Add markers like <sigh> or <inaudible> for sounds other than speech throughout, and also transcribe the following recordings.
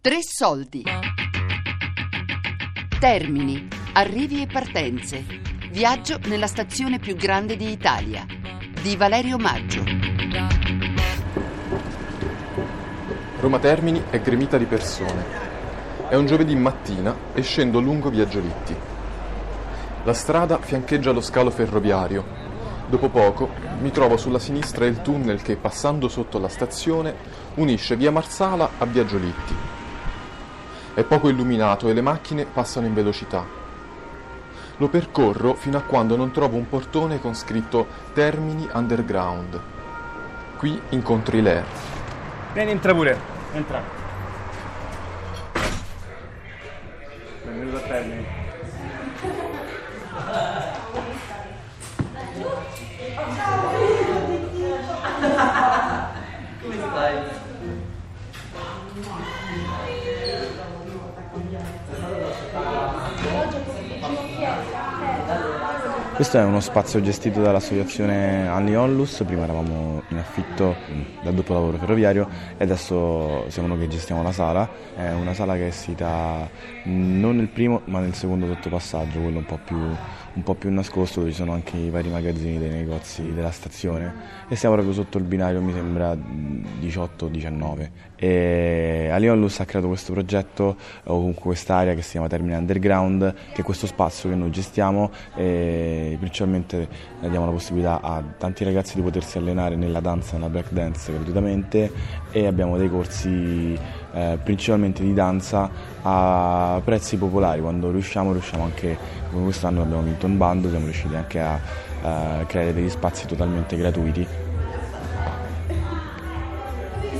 Tre soldi. Termini, arrivi e partenze. Viaggio nella stazione più grande d'Italia. Di Valerio Maggio. Roma Termini è gremita di persone. È un giovedì mattina e scendo lungo via Giolitti. La strada fiancheggia lo scalo ferroviario. Dopo poco mi trovo sulla sinistra il tunnel che, passando sotto la stazione, unisce via Marsala a via Giolitti. È poco illuminato e le macchine passano in velocità. Lo percorro fino a quando non trovo un portone con scritto Termini Underground. Qui incontri Lair. Vieni, entra pure. Entra. Benvenuto a Termini. Questo è uno spazio gestito dall'associazione Anli Onlus, prima eravamo in affitto mh, dal dopolavoro ferroviario e adesso siamo noi che gestiamo la sala, è una sala che è sita non nel primo ma nel secondo sottopassaggio, quello un po' più, un po' più nascosto dove ci sono anche i vari magazzini dei negozi della stazione. E siamo proprio sotto il binario mi sembra 18-19 e Alionlus ha creato questo progetto o comunque quest'area che si chiama Termine Underground che è questo spazio che noi gestiamo e principalmente diamo la possibilità a tanti ragazzi di potersi allenare nella danza, nella break dance gratuitamente e abbiamo dei corsi eh, principalmente di danza a prezzi popolari quando riusciamo riusciamo anche come quest'anno abbiamo vinto un bando siamo riusciti anche a uh, creare degli spazi totalmente gratuiti. Il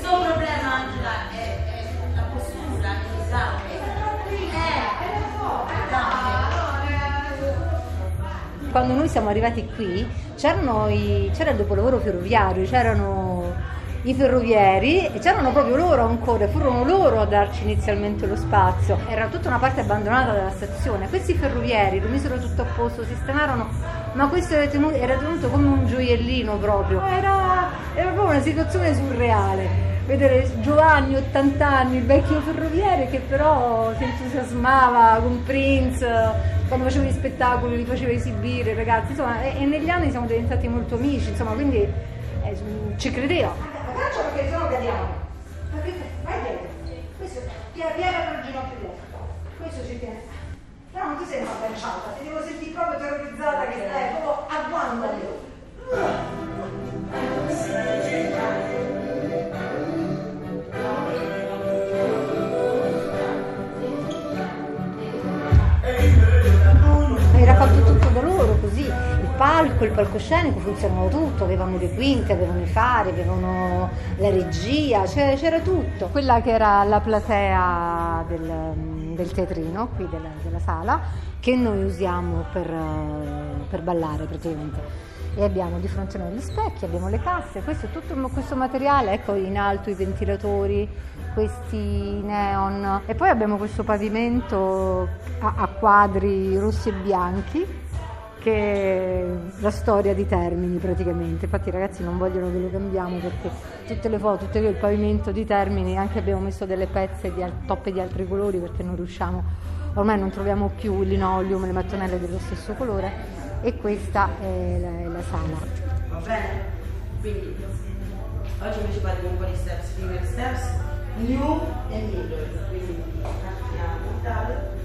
suo problema Angela è, è la postura. Eh, Quando noi siamo arrivati qui c'erano i- c'era il dopolavoro ferroviario, c'erano i ferrovieri e c'erano proprio loro ancora, furono loro a darci inizialmente lo spazio. Era tutta una parte abbandonata della stazione. Questi ferrovieri lo misero tutto a posto, sistemarono, ma questo era tenuto, era tenuto come un gioiellino proprio. Era, era proprio una situazione surreale. Vedere Giovanni, 80 anni, il vecchio ferroviere che però si entusiasmava con Prince, quando faceva gli spettacoli, li faceva esibire, ragazzi, insomma, e, e negli anni siamo diventati molto amici, insomma, quindi eh, ci credeva. Faccia perché sennò cadiamo. Vai dietro. Questo, piano piano con il ginocchio dietro. Questo ci tiene. Però non ti sembra agganciata, ti devo sentire proprio terrorizzata che stai proprio agguantali. Il palcoscenico funzionava tutto, avevano le quinte, avevano i fari, avevano la regia, c'era, c'era tutto. Quella che era la platea del, del teatrino, qui della, della sala, che noi usiamo per, per ballare praticamente. E abbiamo di fronte a noi gli specchi, abbiamo le casse, questo è tutto questo materiale, ecco in alto i ventilatori, questi neon e poi abbiamo questo pavimento a, a quadri rossi e bianchi che è la storia di Termini praticamente. Infatti i ragazzi non vogliono che lo cambiamo perché tutte le foto, tutto il pavimento di Termini, anche abbiamo messo delle pezze di toppe di altri colori perché non riusciamo, ormai non troviamo più il linoleum, le mattonelle dello stesso colore e questa è la, è la sala. Va bene? Quindi oggi invece parliamo un po' di steps, finger steps, new e middle. Quindi partiamo dal.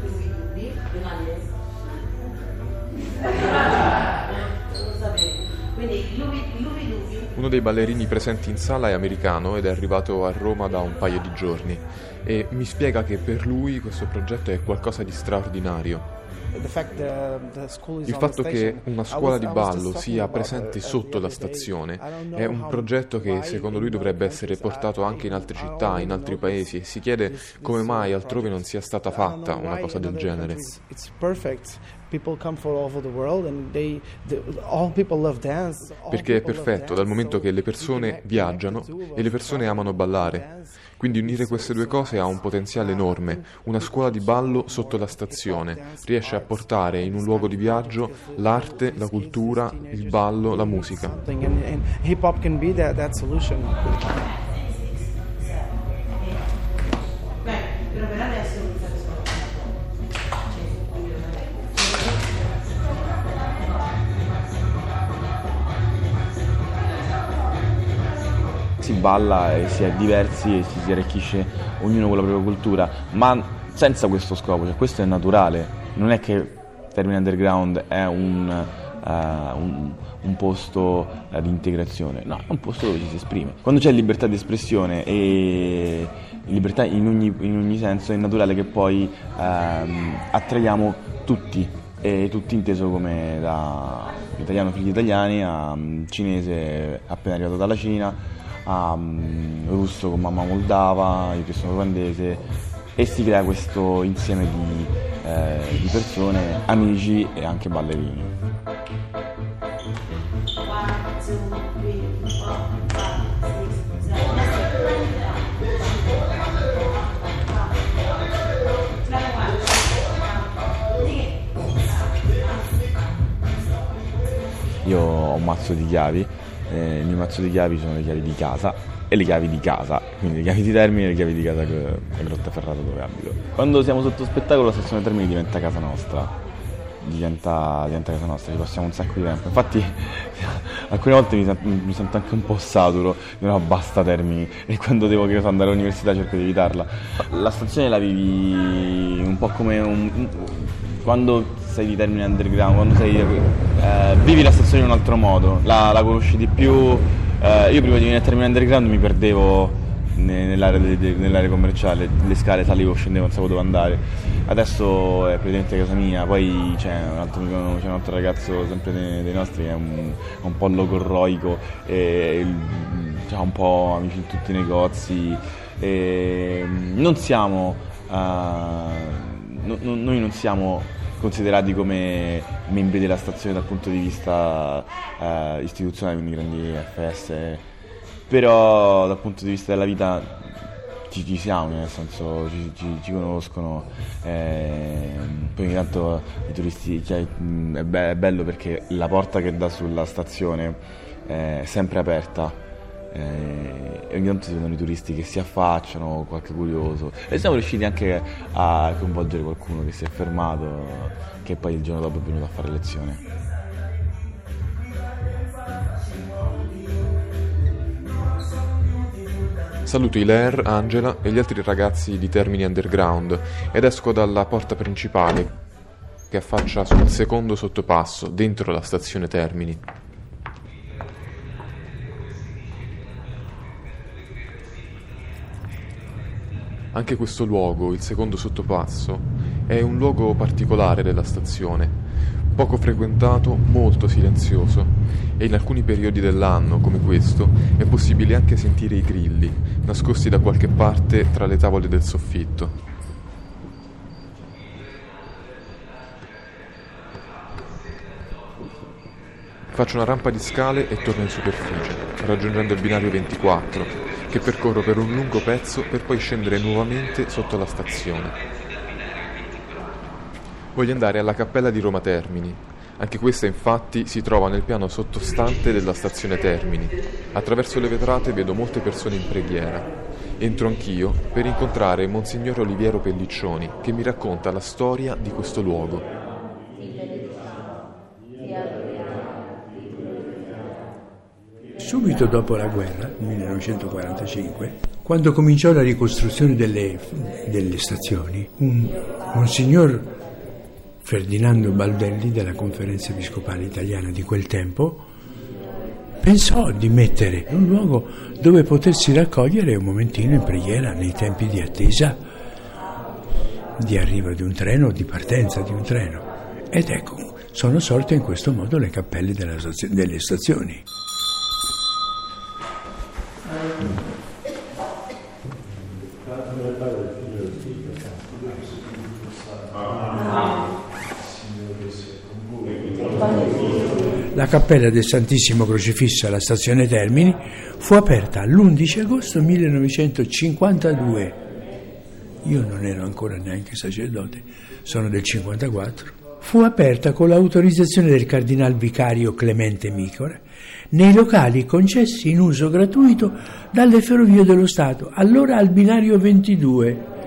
Quindi lubi dubi. Uno dei ballerini presenti in sala è americano ed è arrivato a Roma da un paio di giorni. E mi spiega che per lui questo progetto è qualcosa di straordinario. Il fatto che una scuola di ballo sia presente sotto la stazione è un progetto che secondo lui dovrebbe essere portato anche in altre città, in altri paesi. E si chiede come mai altrove non sia stata fatta una cosa del genere. Perché è perfetto dal momento che le persone viaggiano e le persone amano ballare. Quindi unire queste due cose ha un potenziale enorme. Una scuola di ballo sotto la stazione riesce a portare in un luogo di viaggio l'arte, la cultura, il ballo, la musica. hip hop can be that, that solution. Si balla e si è diversi e si, si arricchisce ognuno con la propria cultura, ma senza questo scopo, cioè questo è naturale, non è che Termine Underground è un, uh, un, un posto uh, di integrazione, no, è un posto dove ci si esprime. Quando c'è libertà di espressione e libertà in ogni, in ogni senso è naturale che poi um, attraiamo tutti e tutti inteso come da italiano figli italiani a um, cinese appena arrivato dalla Cina a russo con mamma moldava, io che sono ruandese e si crea questo insieme di, eh, di persone, amici e anche ballerini. Io ho un mazzo di chiavi, eh, il mio mazzo di chiavi sono le chiavi di casa e le chiavi di casa, quindi le chiavi di Termini e le chiavi di casa a Grottaferrata dove abito. Quando siamo sotto spettacolo la stazione Termini diventa casa nostra, diventa, diventa, casa nostra, ci passiamo un sacco di tempo. Infatti <laughs> alcune volte mi sento, mi sento anche un po' saturo, no basta Termini e quando devo so, andare all'università cerco di evitarla. La stazione la vivi un po' come un, quando sei di Termini Underground, quando sei, eh, vivi la stazione in un altro modo, la, la conosci di più. Eh, io prima di venire a Termini Underground mi perdevo nell'area, nell'area, commerciale, le scale salivo, scendevo, non sapevo dove andare. Adesso è praticamente casa mia, poi c'è un altro, c'è un altro ragazzo sempre dei, dei, nostri che è un, un po' logorroico, e, ha un po' amici in tutti i negozi. E, non siamo, uh, no, no, noi non siamo considerati come membri della stazione dal punto di vista uh, istituzionale, quindi grandi FS però dal punto di vista della vita ci, ci siamo, nel senso ci, ci, ci conoscono, eh, poi ogni tanto i turisti, cioè, è, bello perché la porta che dà sulla stazione è sempre aperta eh, ogni tanto si vedono i turisti che si affacciano, qualche curioso e siamo riusciti anche a coinvolgere qualcuno che si è fermato, che poi il giorno dopo è venuto a fare lezione. Saluto Hilaire, Angela e gli altri ragazzi di Termini Underground ed esco dalla porta principale che affaccia sul secondo sottopasso dentro la stazione Termini. Anche questo luogo, il secondo sottopasso, è un luogo particolare della stazione poco frequentato, molto silenzioso e in alcuni periodi dell'anno, come questo, è possibile anche sentire i grilli, nascosti da qualche parte tra le tavole del soffitto. Faccio una rampa di scale e torno in superficie, raggiungendo il binario 24, che percorro per un lungo pezzo per poi scendere nuovamente sotto la stazione. Voglio andare alla cappella di Roma Termini. Anche questa infatti si trova nel piano sottostante della stazione Termini. Attraverso le vetrate vedo molte persone in preghiera. Entro anch'io per incontrare Monsignor Oliviero Pelliccioni che mi racconta la storia di questo luogo. Subito dopo la guerra, 1945, quando cominciò la ricostruzione delle, delle stazioni, un Monsignor Ferdinando Baldelli della conferenza episcopale italiana di quel tempo pensò di mettere un luogo dove potersi raccogliere un momentino in preghiera nei tempi di attesa di arrivo di un treno o di partenza di un treno. Ed ecco, sono sorte in questo modo le cappelle delle stazioni. La cappella del Santissimo Crocifisso alla stazione Termini fu aperta l'11 agosto 1952. Io non ero ancora neanche sacerdote, sono del 54. Fu aperta con l'autorizzazione del cardinal vicario Clemente Micora nei locali concessi in uso gratuito dalle Ferrovie dello Stato, allora al binario 22,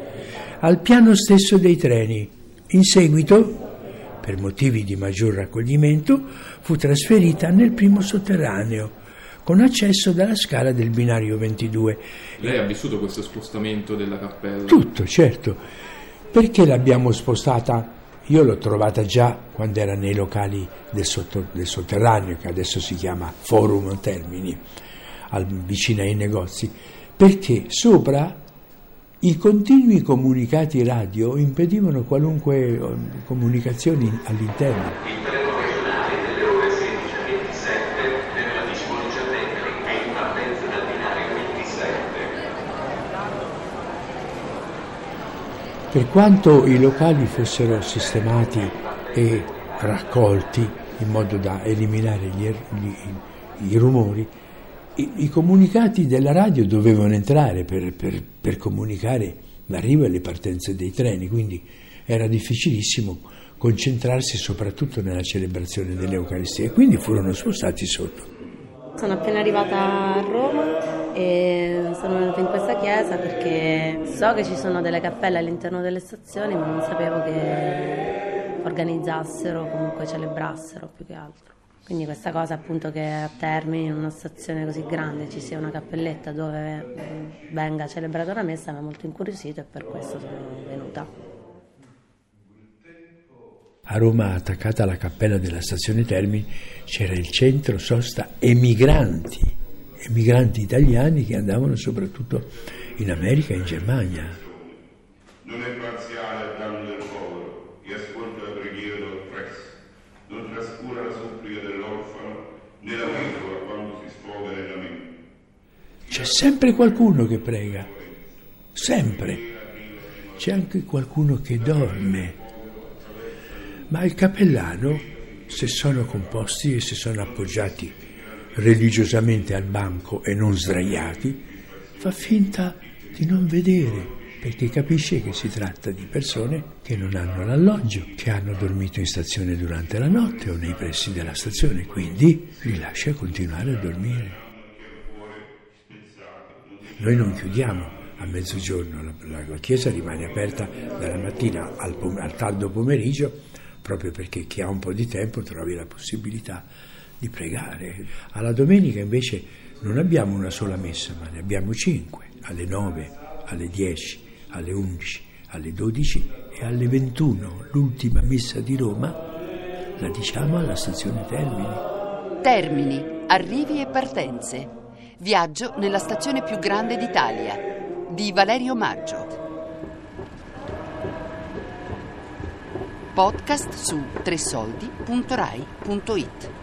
al piano stesso dei treni. In seguito per motivi di maggior raccoglimento, fu trasferita nel primo sotterraneo, con accesso dalla scala del binario 22. Lei ha vissuto questo spostamento della cappella? Tutto, certo. Perché l'abbiamo spostata? Io l'ho trovata già quando era nei locali del, sotto, del sotterraneo, che adesso si chiama Forum Termini, al, vicino ai negozi, perché sopra i continui comunicati radio impedivano qualunque eh, comunicazione all'interno. Il treno regionale delle ore 16.27 deve la Disponiciatecnica in partenza dal binario 27. Per quanto i locali fossero sistemati e raccolti in modo da eliminare gli, er, gli, i rumori, i, i, comunicati della radio dovevano entrare per, per, per comunicare l'arrivo e le partenze dei treni, quindi era difficilissimo concentrarsi soprattutto nella celebrazione dell'Eucaristia e quindi furono spostati sotto. Sono appena arrivata a Roma e sono venuta in questa chiesa perché so che ci sono delle cappelle all'interno delle stazioni ma non sapevo che organizzassero, comunque celebrassero più che altro. Quindi questa cosa appunto che a Termini, in una stazione così grande, ci sia una cappelletta dove eh, venga celebrata una messa mi ha molto incuriosito e per questo sono venuta. A Roma, attaccata alla cappella della stazione Termini, c'era il centro sosta emigranti, emigranti italiani che andavano soprattutto in America e in Germania. Non è parziale danno del povero e ascolta la preghiera dell'oppresso, non trascura la supplica dell'orfano né la vedova quando si sfoga nella mente. C'è sempre qualcuno che prega, sempre. C'è anche qualcuno che dorme. Ma il cappellano, se sono composti e se sono appoggiati religiosamente al banco e non sdraiati, fa finta di non vedere perché capisce che si tratta di persone che non hanno l'alloggio, che hanno dormito in stazione durante la notte o nei pressi della stazione, quindi li lascia continuare a dormire. Noi non chiudiamo a mezzogiorno, la, la chiesa rimane aperta dalla mattina al, pom- al tardo pomeriggio proprio perché chi ha un po' di tempo trovi la possibilità di pregare. Alla domenica invece non abbiamo una sola messa, ma ne abbiamo cinque, alle 9, alle 10, alle 11, alle 12 e alle 21. L'ultima messa di Roma la diciamo alla stazione Termini. Termini, arrivi e partenze. Viaggio nella stazione più grande d'Italia di Valerio Maggio. Podcast su tresoldi.rai.it